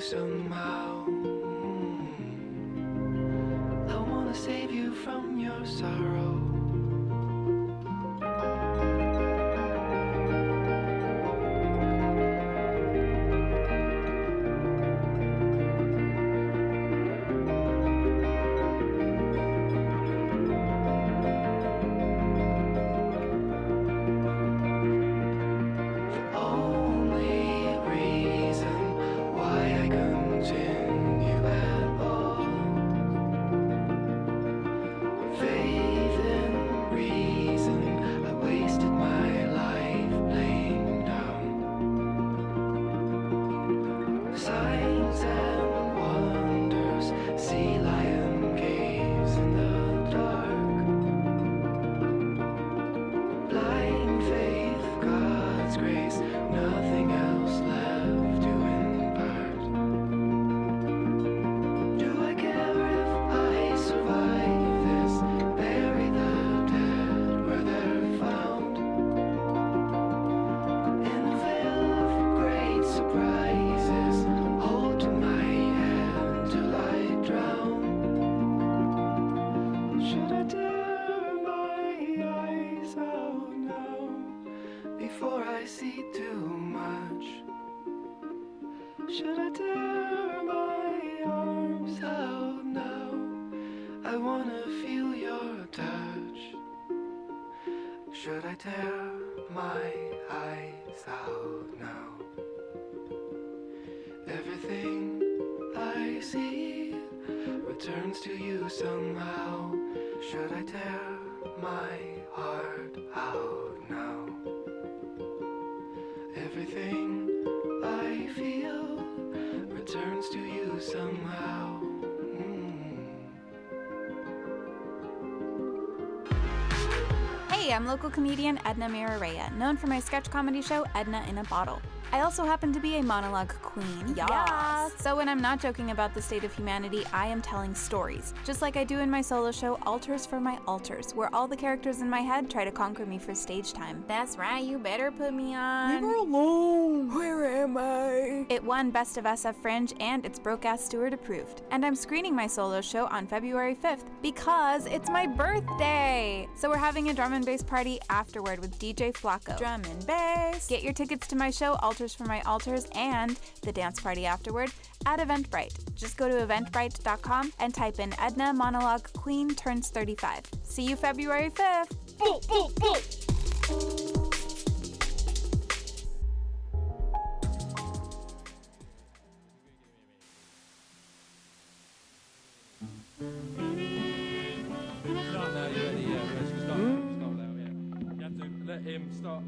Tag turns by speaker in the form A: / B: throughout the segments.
A: somehow. Mm. I wanna save you from your sorrow. Somehow. Should I tear my heart out now? Everything I feel returns to you somehow.
B: Hey, I'm local comedian Edna Mirareya, known for my sketch comedy show Edna in a Bottle. I also happen to be a monologue queen.
C: Yas.
B: So when I'm not joking about the state of humanity, I am telling stories, just like I do in my solo show Altars for My Altars, where all the characters in my head try to conquer me for stage time.
C: That's right, you better put me on.
B: Leave her alone. Where am I? It won Best of SF Fringe and it's Broke Ass Stuart approved. And I'm screening my solo show on February 5th because it's my birthday. So we're having a drum and bass party afterward with DJ Flacco. Drum and bass. Get your tickets to my show Altars for My Altars and the dance party afterward at Eventbrite. Just go to eventbrite.com and type in Edna Monologue Queen turns 35. See you February 5th.
D: Start now, you ready? Yeah, let's start.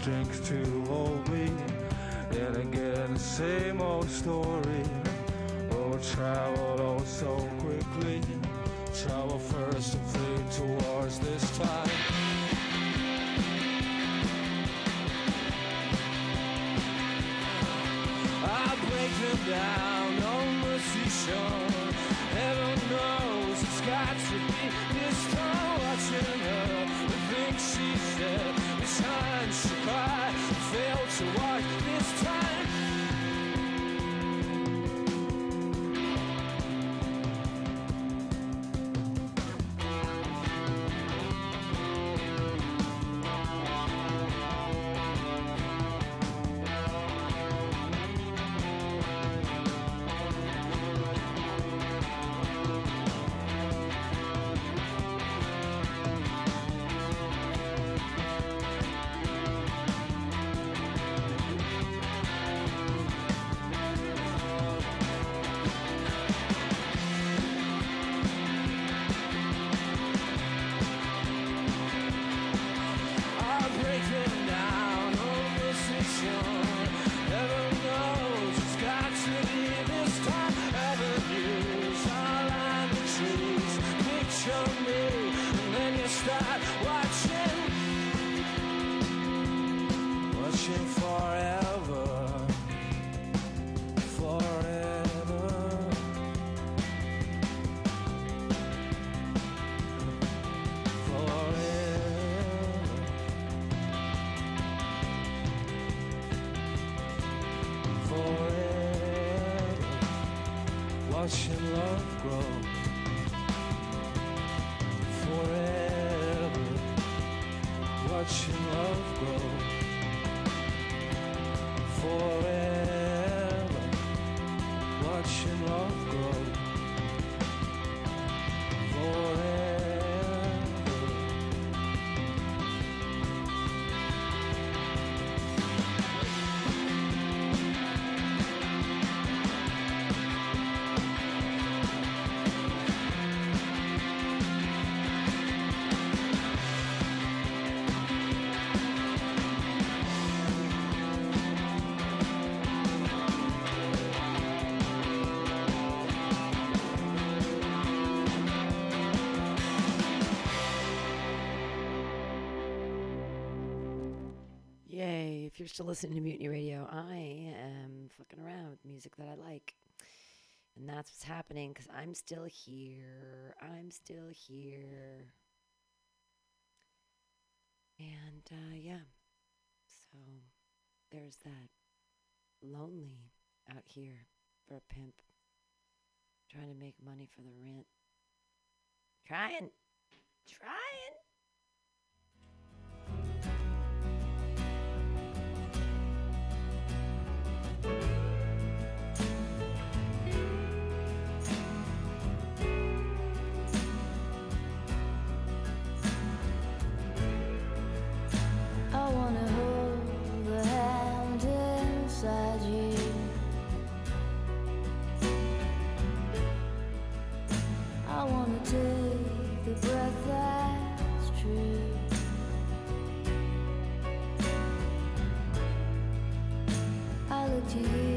E: Strength to hold me. Then again, the same old story. Oh, traveled oh so quickly. Travel first and flee towards this time. I break them down
F: you're still listening to Mutiny Radio, I am fucking around with music that I like. And that's what's happening because I'm still here. I'm still here. And uh, yeah, so there's that lonely out here for a pimp trying to make money for the rent. Trying, trying.
G: the. I look to you.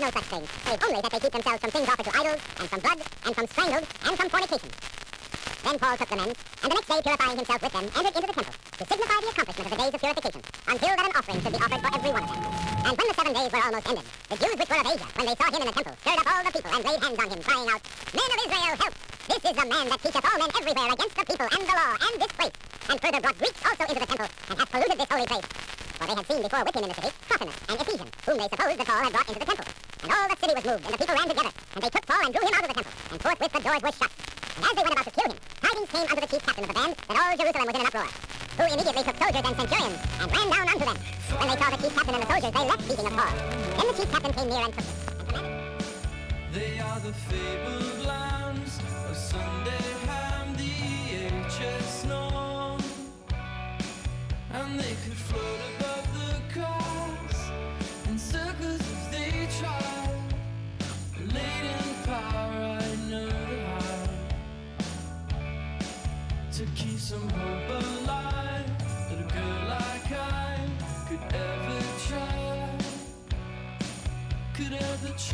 H: No such thing, save only that they keep themselves from things offered to idols, and from blood, and from strangled, and from fornication. Then Paul took the men, and the next day, purifying himself with them, entered into the temple, to signify the accomplishment of the days of purification, until that an offering should be offered for every one of them. And when the seven days were almost ended, the Jews which were of Asia, when they saw him in the temple, stirred up all the people, and laid hands on him, crying out, Men of Israel, help! This is the man that teacheth all men everywhere against the people and the law and this place, and further brought Greeks also into the temple, and hath polluted this holy place. For they had seen before with him in the city Trophimus and Ephesians, whom they supposed that Paul had brought into the temple. And all the city was moved, and the people ran together, and they took Paul and drew him out of the temple, and forthwith the doors were shut. And as they went about to kill him, tidings came unto the chief captain of the band that all Jerusalem was in an uproar, who immediately took soldiers and centurions, and ran down unto them. When they saw the chief captain and the soldiers, they left speaking of Paul. Then the chief captain came near and took him, and commanded
I: They are the fabled lambs of Sunday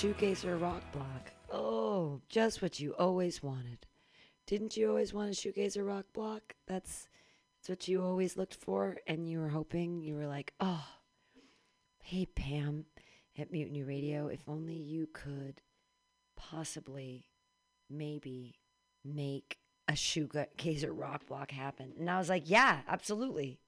F: Shoegazer Rock Block. Oh, just what you always wanted. Didn't you always want a Shoegazer Rock Block? That's that's what you always looked for, and you were hoping. You were like, oh, hey Pam, at Mutiny Radio, if only you could possibly, maybe, make a Shoegazer Rock Block happen. And I was like, yeah, absolutely.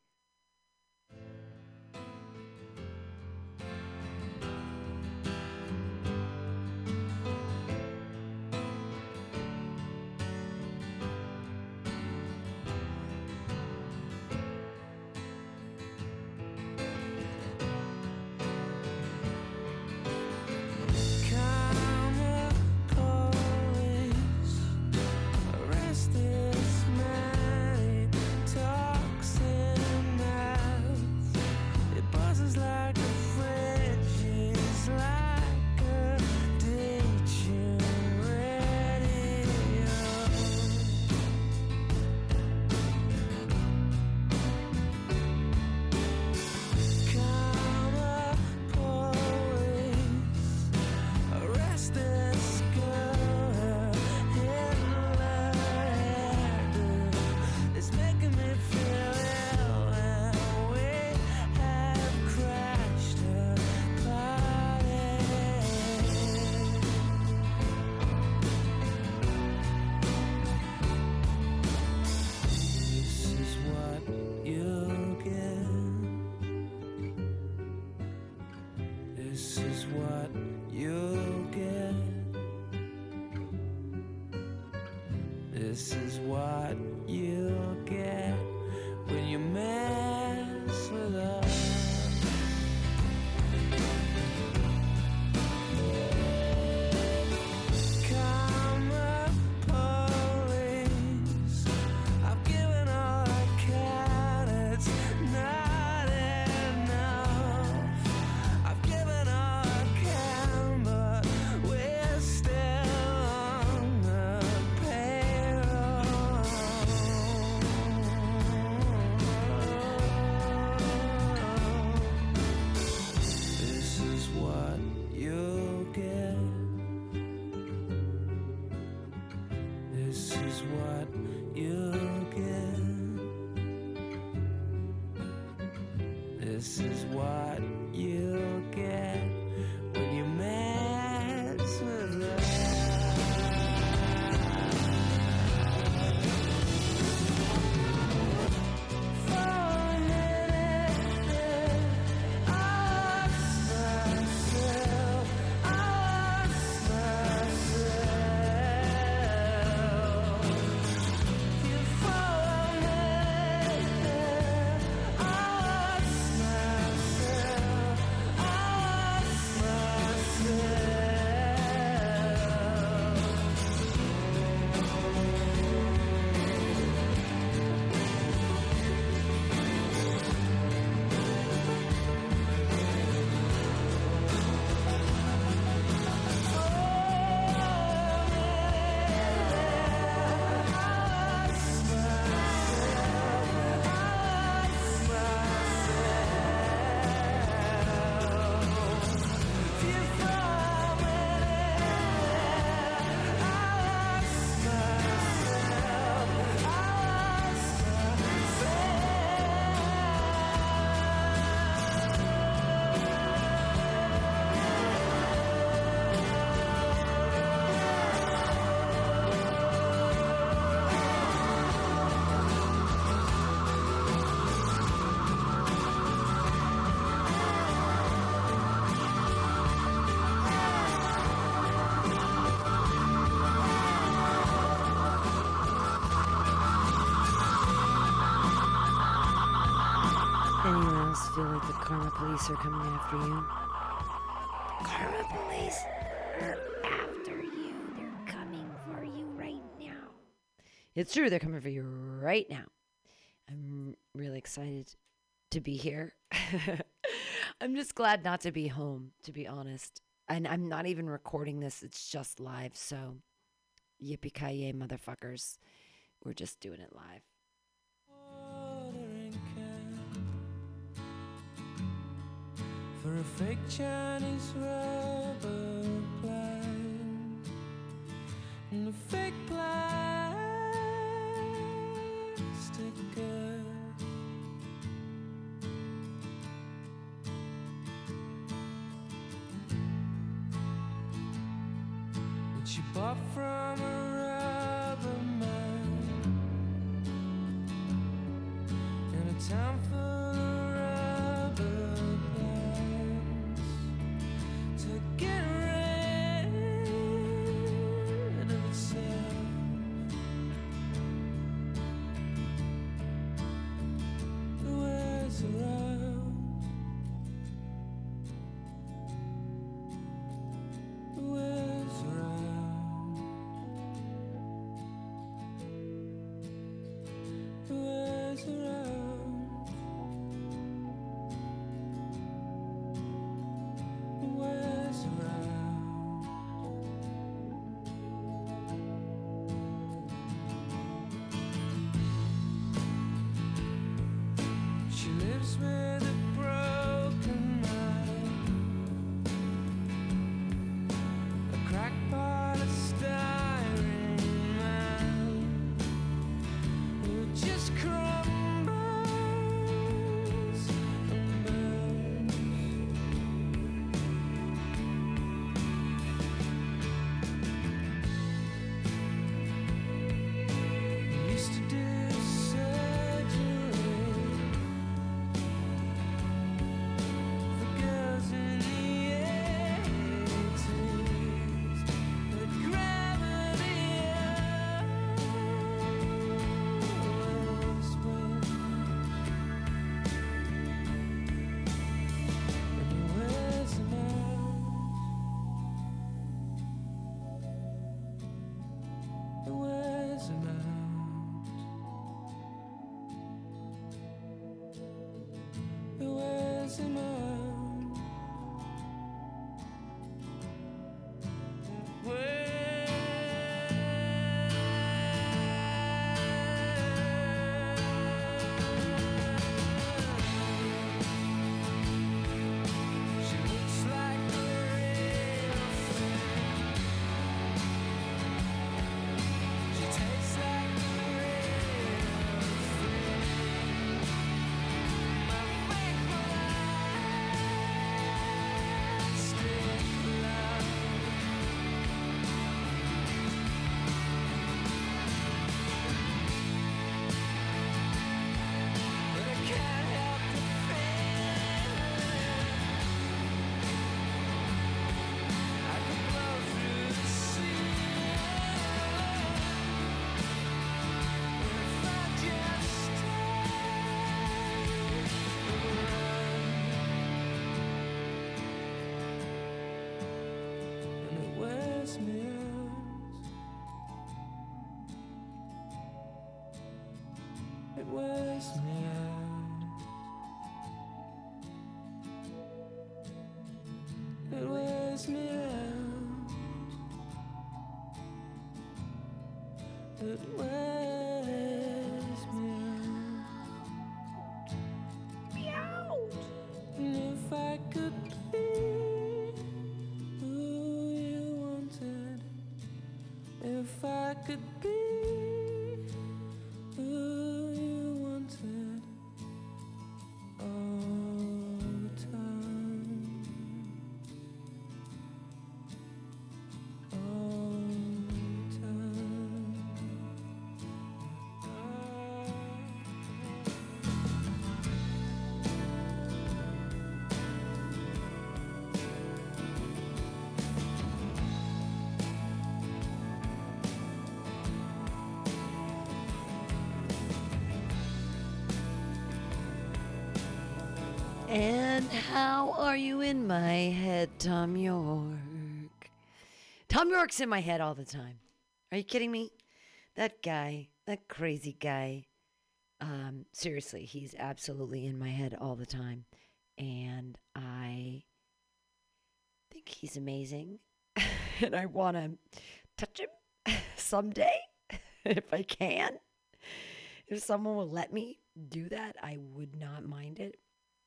F: Are coming after you? Karma police are after you. They're coming for you right now. It's true, they're coming for you right now. I'm really excited to be here. I'm just glad not to be home, to be honest. And I'm not even recording this, it's just live. So, yippee ki yay, motherfuckers. We're just doing it live.
I: For a fake Chinese rubber plant and a fake plastic girl. That she bought from wears me out. It wears me out. It wears
F: are you in my head, Thom Yorke? Thom Yorke's in my head all the time. Are you kidding me? That guy, that crazy guy. Um, seriously, he's absolutely in my head all the time. And I think he's amazing. and I want to touch him someday if I can. If someone will let me do that, I would not mind it.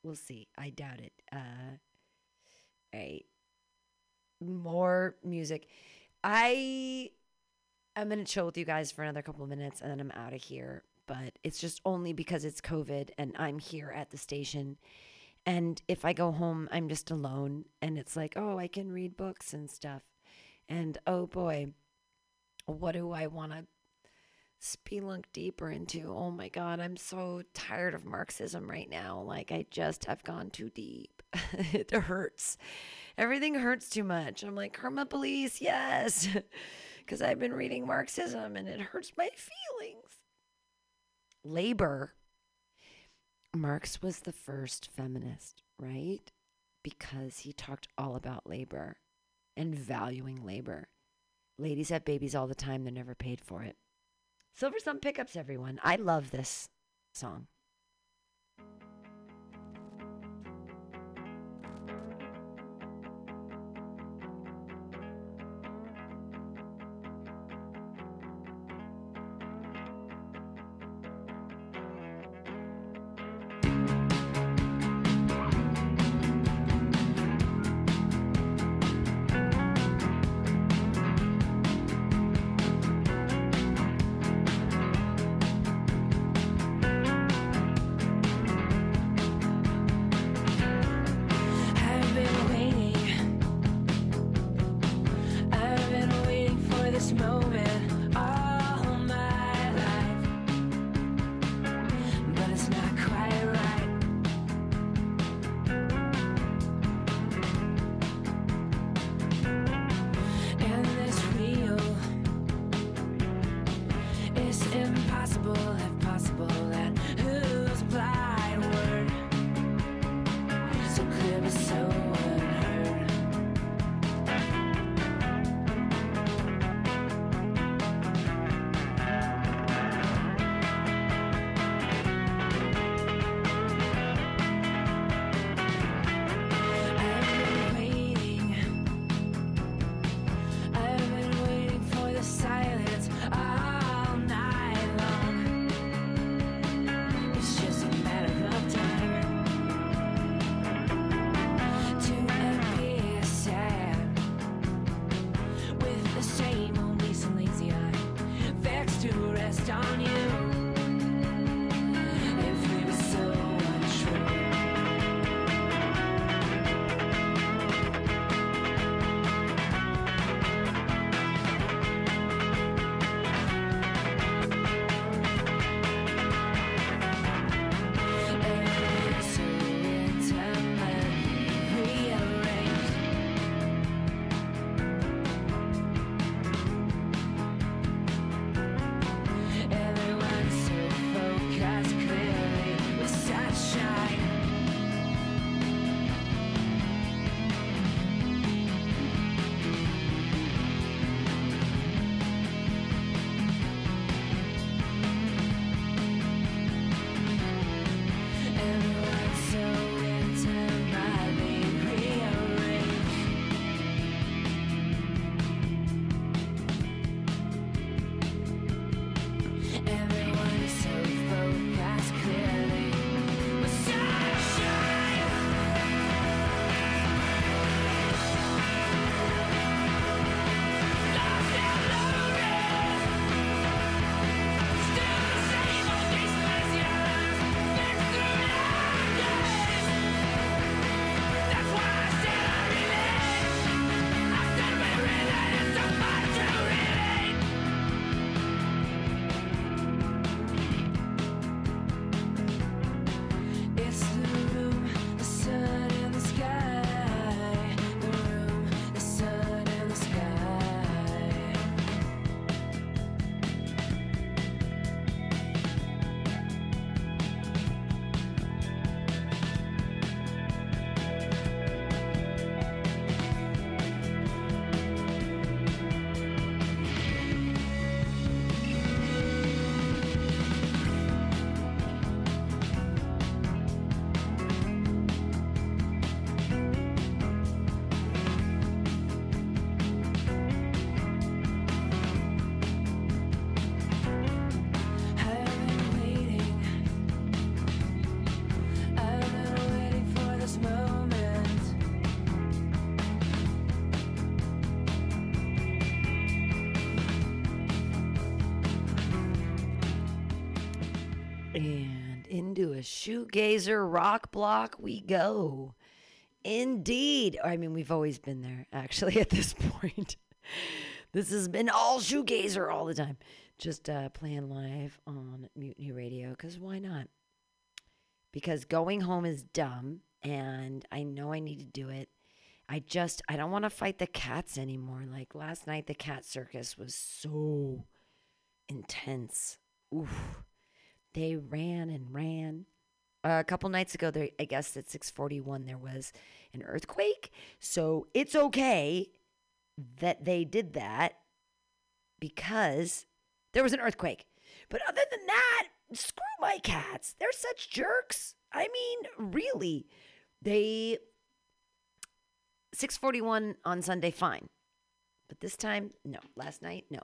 F: We'll see. I doubt it. Uh, right. More music. I I'm gonna chill with you guys for another couple of minutes and then I'm out of here. But it's just only because it's COVID and I'm here at the station. And if I go home, I'm just alone and it's like, oh, I can read books and stuff. And oh boy, what do I want to spelunk deeper into? Oh my God, I'm so tired of Marxism right now. Like, I just have gone too deep. it hurts. Everything hurts too much. I'm like, Karma Police, yes. Because I've been reading Marxism and it hurts my feelings. Labor. Marx was the first feminist, right? Because he talked all about labor and valuing labor. Ladies have babies all the time, they're never paid for it. Silversun Pickups, everyone. I love this song. A shoegazer rock block we go. Indeed. I mean, we've always been there, actually, at this point. this has been all shoegazer all the time. Just uh, playing live on Mutiny Radio, because why not? Because going home is dumb, and I know I need to do it. I just, I don't want to fight the cats anymore. Like last night, the cat circus was so intense. Oof. They ran and ran. Uh, a couple nights ago, there, I guess at 641, there was an earthquake. So it's okay that they did that because there was an earthquake. But other than that, screw my cats. They're such jerks. I mean, really. They 641 on Sunday fine. But this time, no. Last night, no.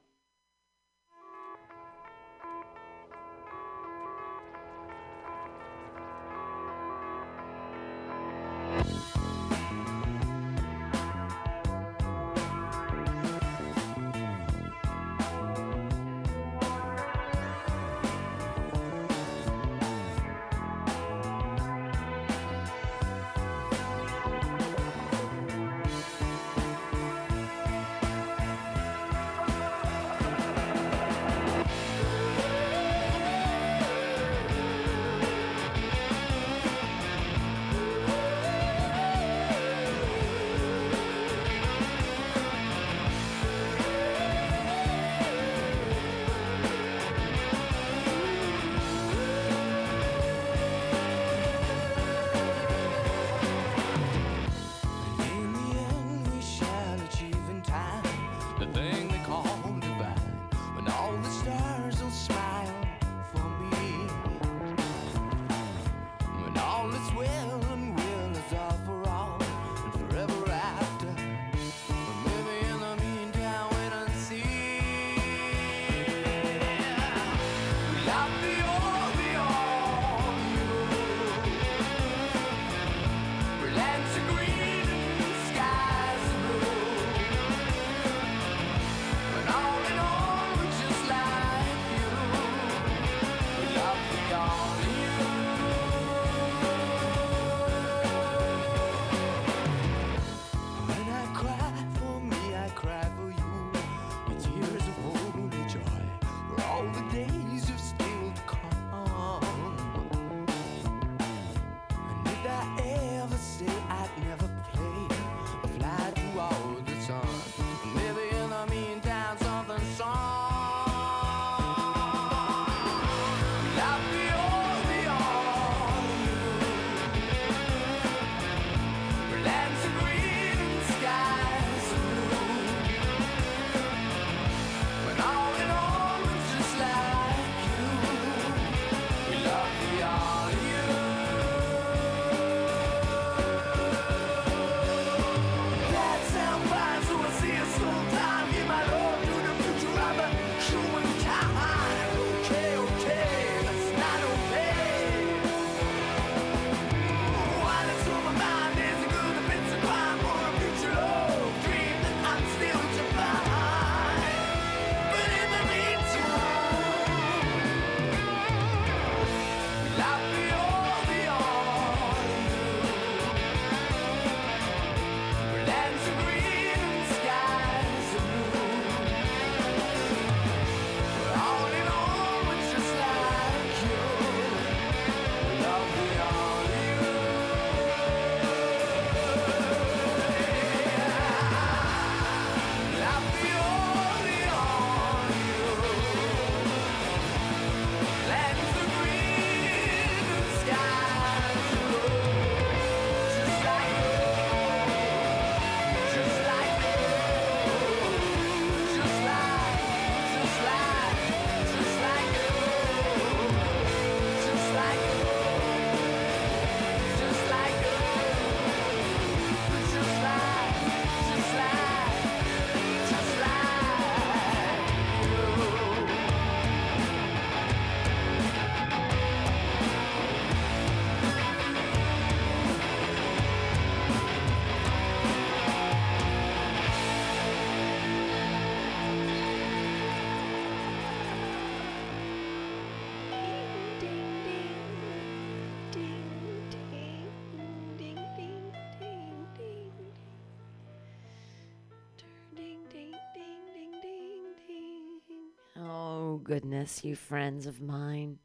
J: Goodness, you friends of mine,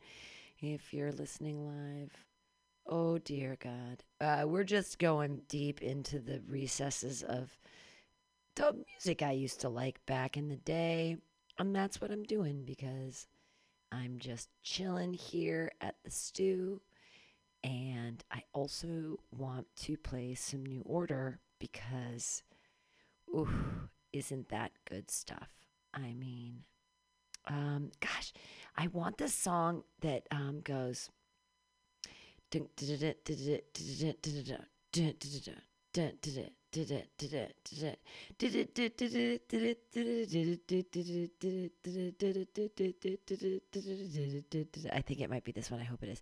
J: if you're listening live. Oh, dear God. Uh, we're just going deep into the recesses of the music I used to like back in the day. And that's what I'm doing because I'm just chilling here at the stew. And I also want to play some New Order because, ooh, isn't that good stuff? I mean, um, gosh, I want the song that um, goes. I think it might be this one. I hope it is.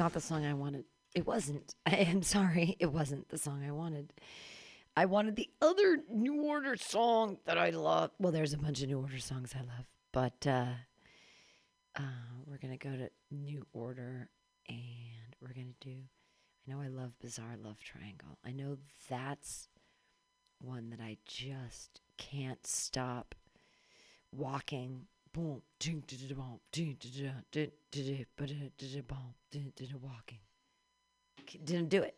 F: Not the
J: song I wanted. It wasn't. I am sorry. It wasn't the song I wanted. I wanted the other New Order song that I love. Well, there's a bunch of New Order songs I love, but uh, uh, we're going to go to New Order and we're going to do. I know I love Bizarre Love Triangle. I know that's one that I just can't stop walking. Boom, ding, da, da, boom, ding, da, da, da, da, da, da, da, da, boom, da, da, da, walking. Didn't do it.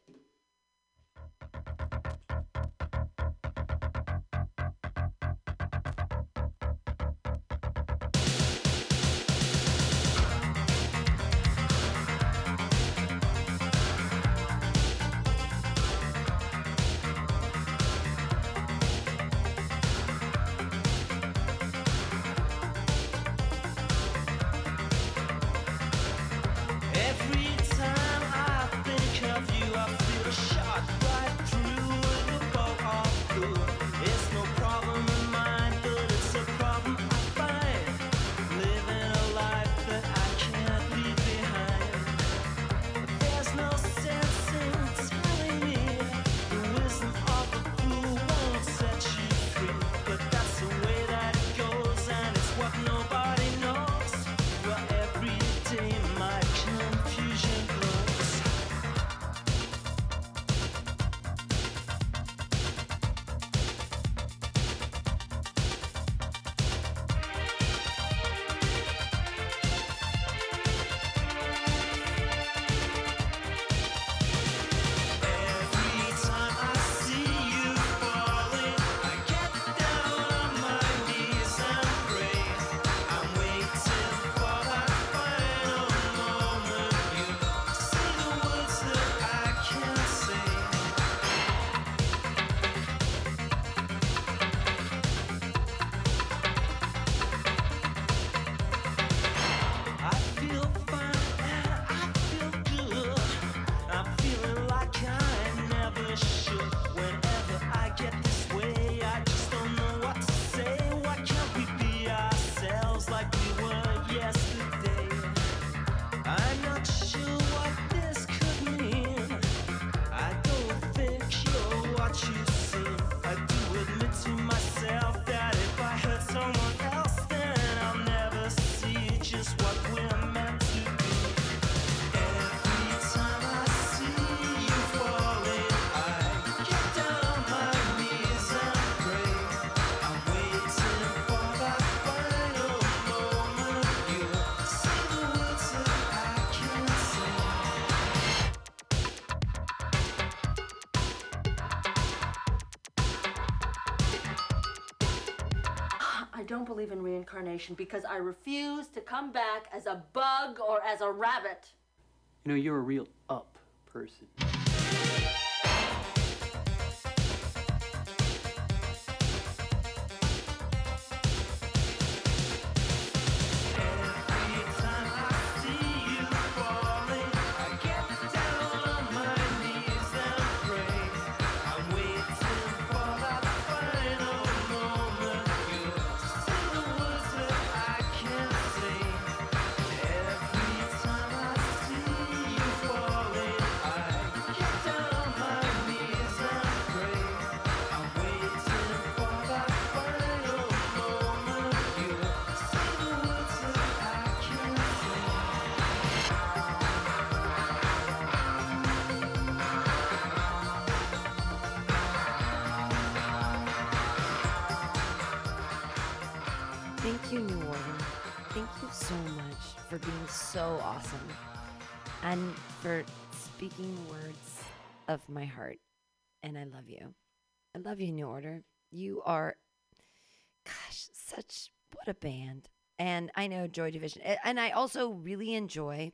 K: Because I refuse to come back as a bug or as a rabbit.
J: You know, you're a real
F: for being so awesome and for speaking words of my heart. And I love you. I love you, New Order. You are, gosh, such, what a band. And I know Joy Division. And I also really enjoy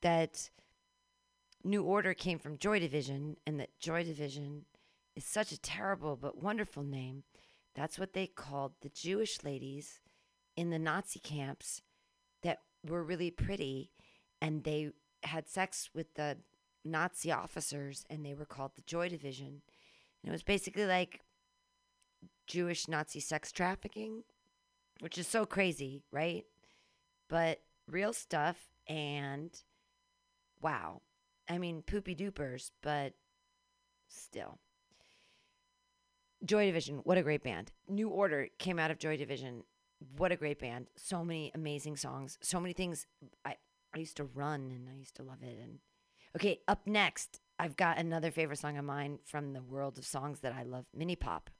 F: that New Order came from Joy Division and that Joy Division is such a terrible but wonderful name. That's what they called the Jewish ladies in the Nazi camps were really pretty and they had sex with the Nazi officers and they were called the Joy Division. And it was basically like Jewish Nazi sex trafficking, which is so crazy, right? But real stuff and wow. I mean, poopy doopers, but still. Joy Division, what a great band. New Order came out of Joy Division. What a great band. So many amazing songs. So many things. I, I used to run and I used to love it. And okay, up next, I've got another favorite song of mine from the world of songs that I love, Mini Pop.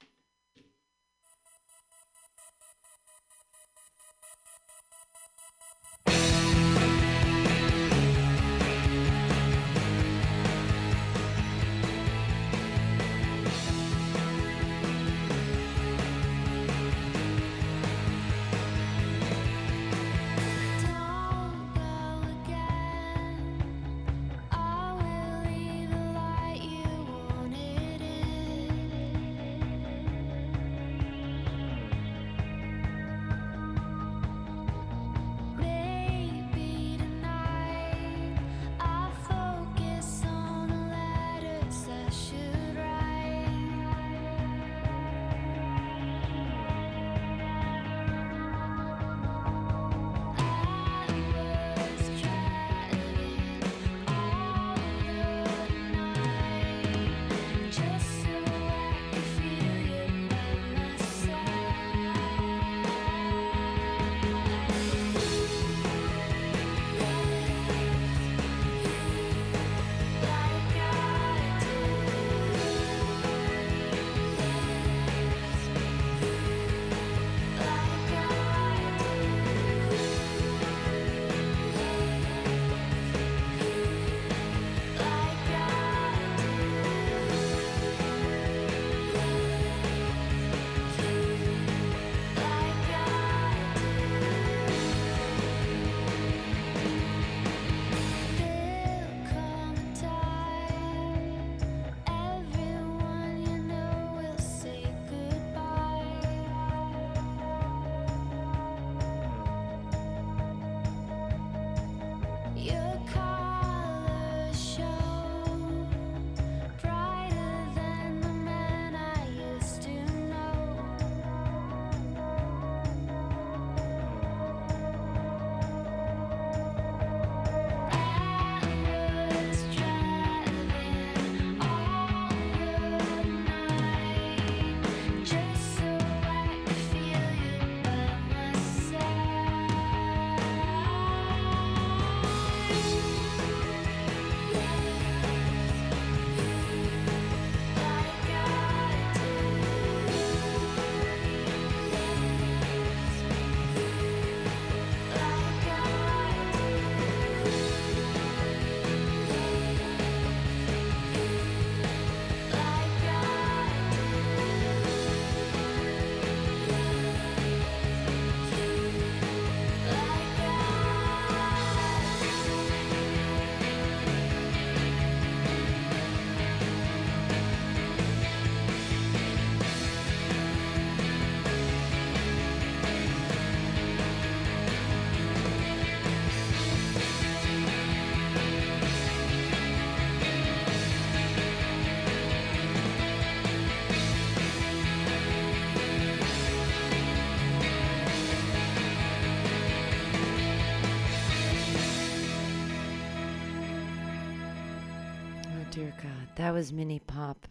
F: That was Mini Pop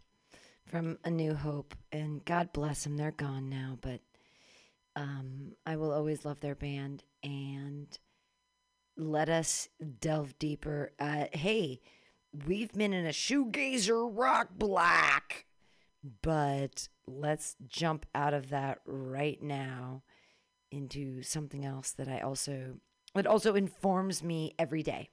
F: from A New Hope. And God bless them. They're gone now, but um, I will always love their band. And let us delve deeper. Uh, hey, we've been in a shoegazer rock black, but let's jump out of that right now into something else that I also it also informs me every day.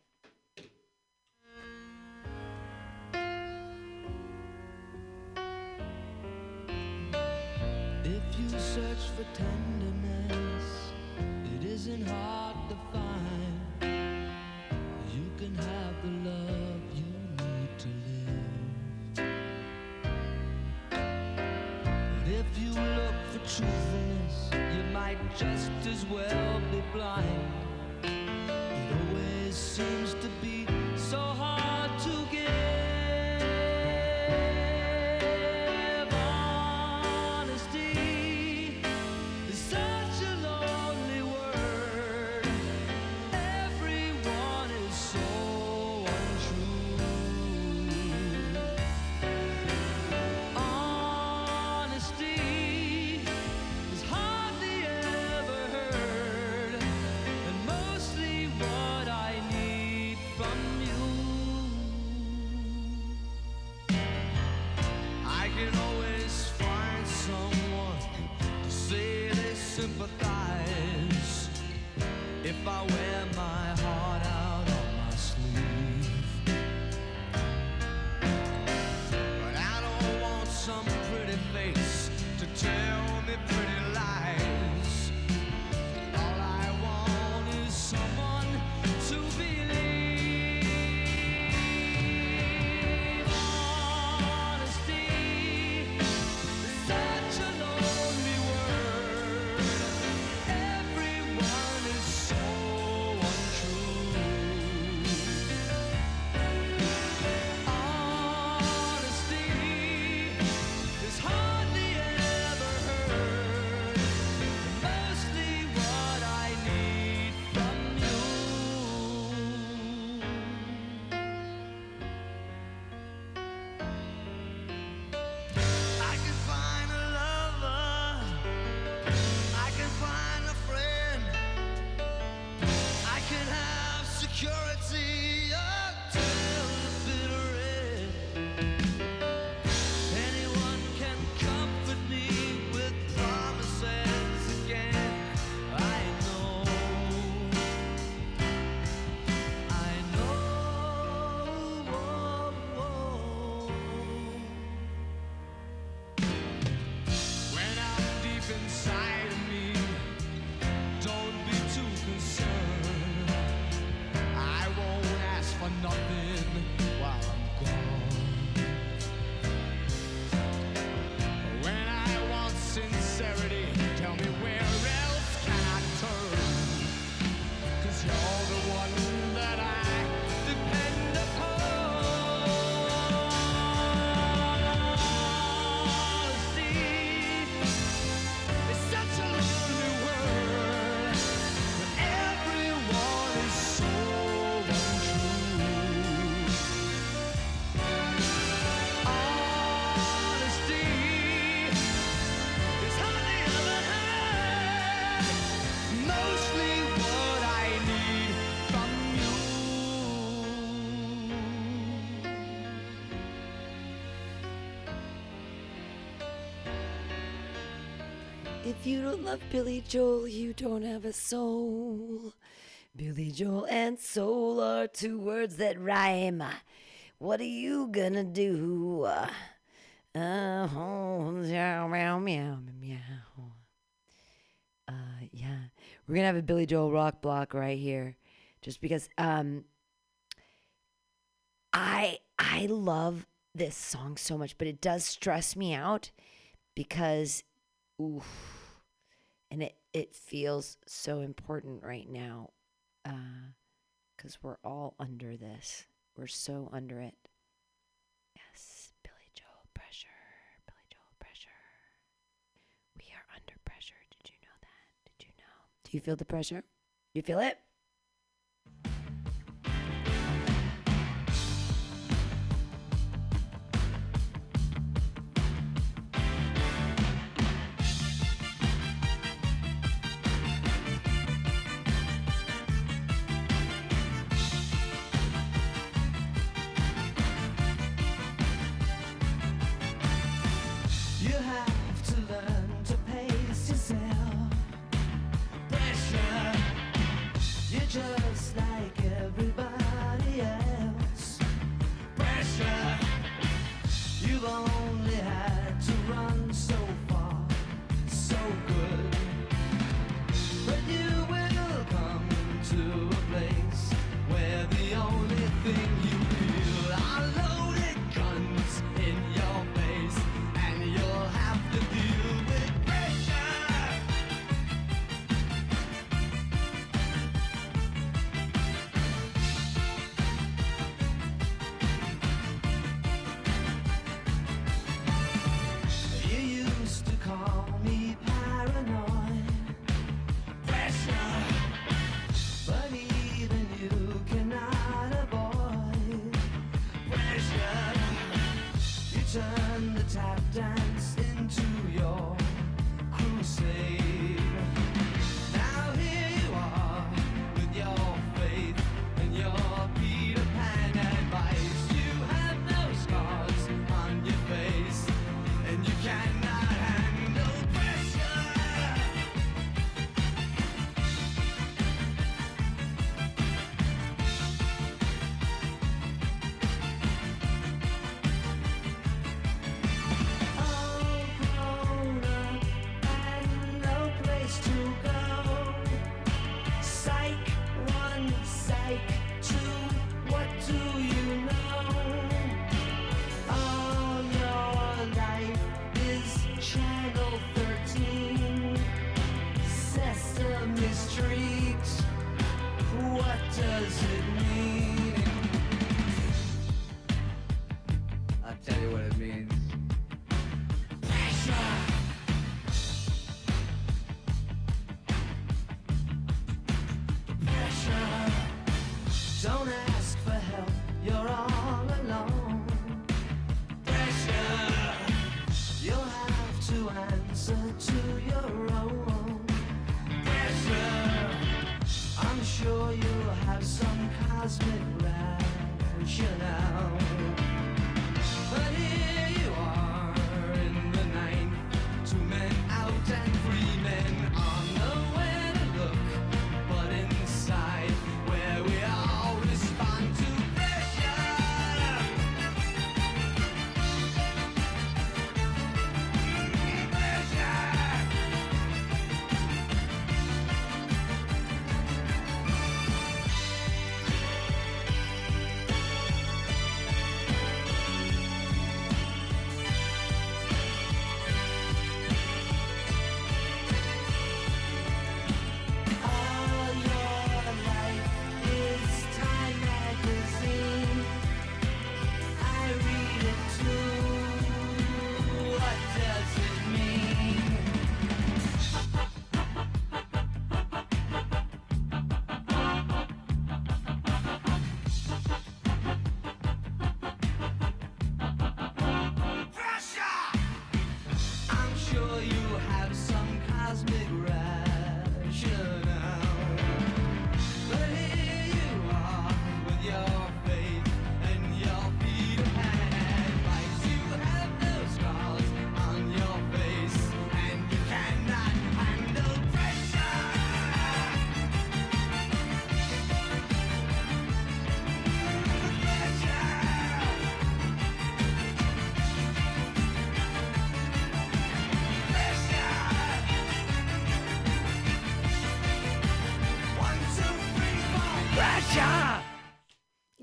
I: Search for tenderness, it isn't hard to find. You can have the love you need to live. But if you look for truthfulness, you might just as well be blind. If you don't
F: love Billy Joel, you don't have a soul. Billy Joel and soul are two words that rhyme. What are you gonna do? Uh, oh, meow, meow, meow, meow. Uh, yeah, we're gonna have a Billy Joel rock block right here, just because. Um, I I love this song so much, but it does stress me out because, oof, and it it feels so important right now, uh, because we're all under this. We're so under it. Yes, Billy Joel pressure, Billy Joel pressure. We are under pressure. Did you know that? Did you know? Do you feel the pressure? You feel it?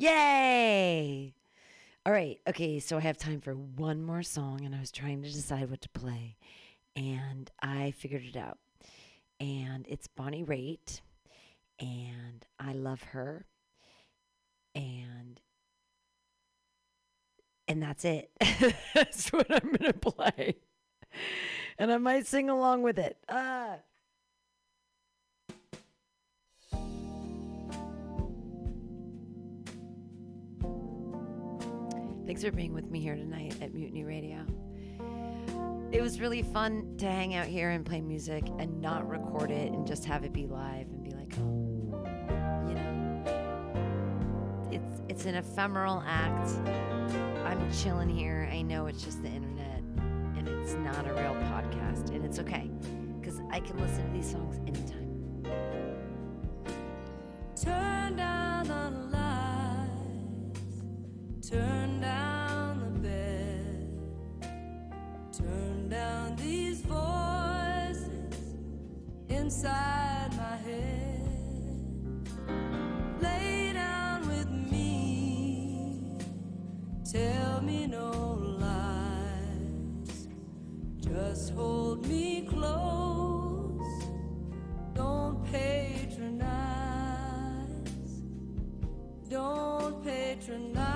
F: Yay! All right. Okay. So I have time for one more song, and I was trying to decide what to play, and I figured it out. And it's Bonnie Raitt, and I love her, and and that's it. that's what I'm gonna play, and I might sing along with it. Ah. Thanks for being with me here tonight at Mutiny Radio. It was really fun to hang out here and play music and not record it and just have it be live and be like, oh, you know, it's it's an ephemeral act. I'm chilling here. I know it's just the internet and it's not a real podcast, and it's okay because I can listen to these songs anytime.
L: Turn down the lights, turn
I: inside my head. Lay down with me. Tell me no lies. Just hold me close. Don't patronize. Don't patronize.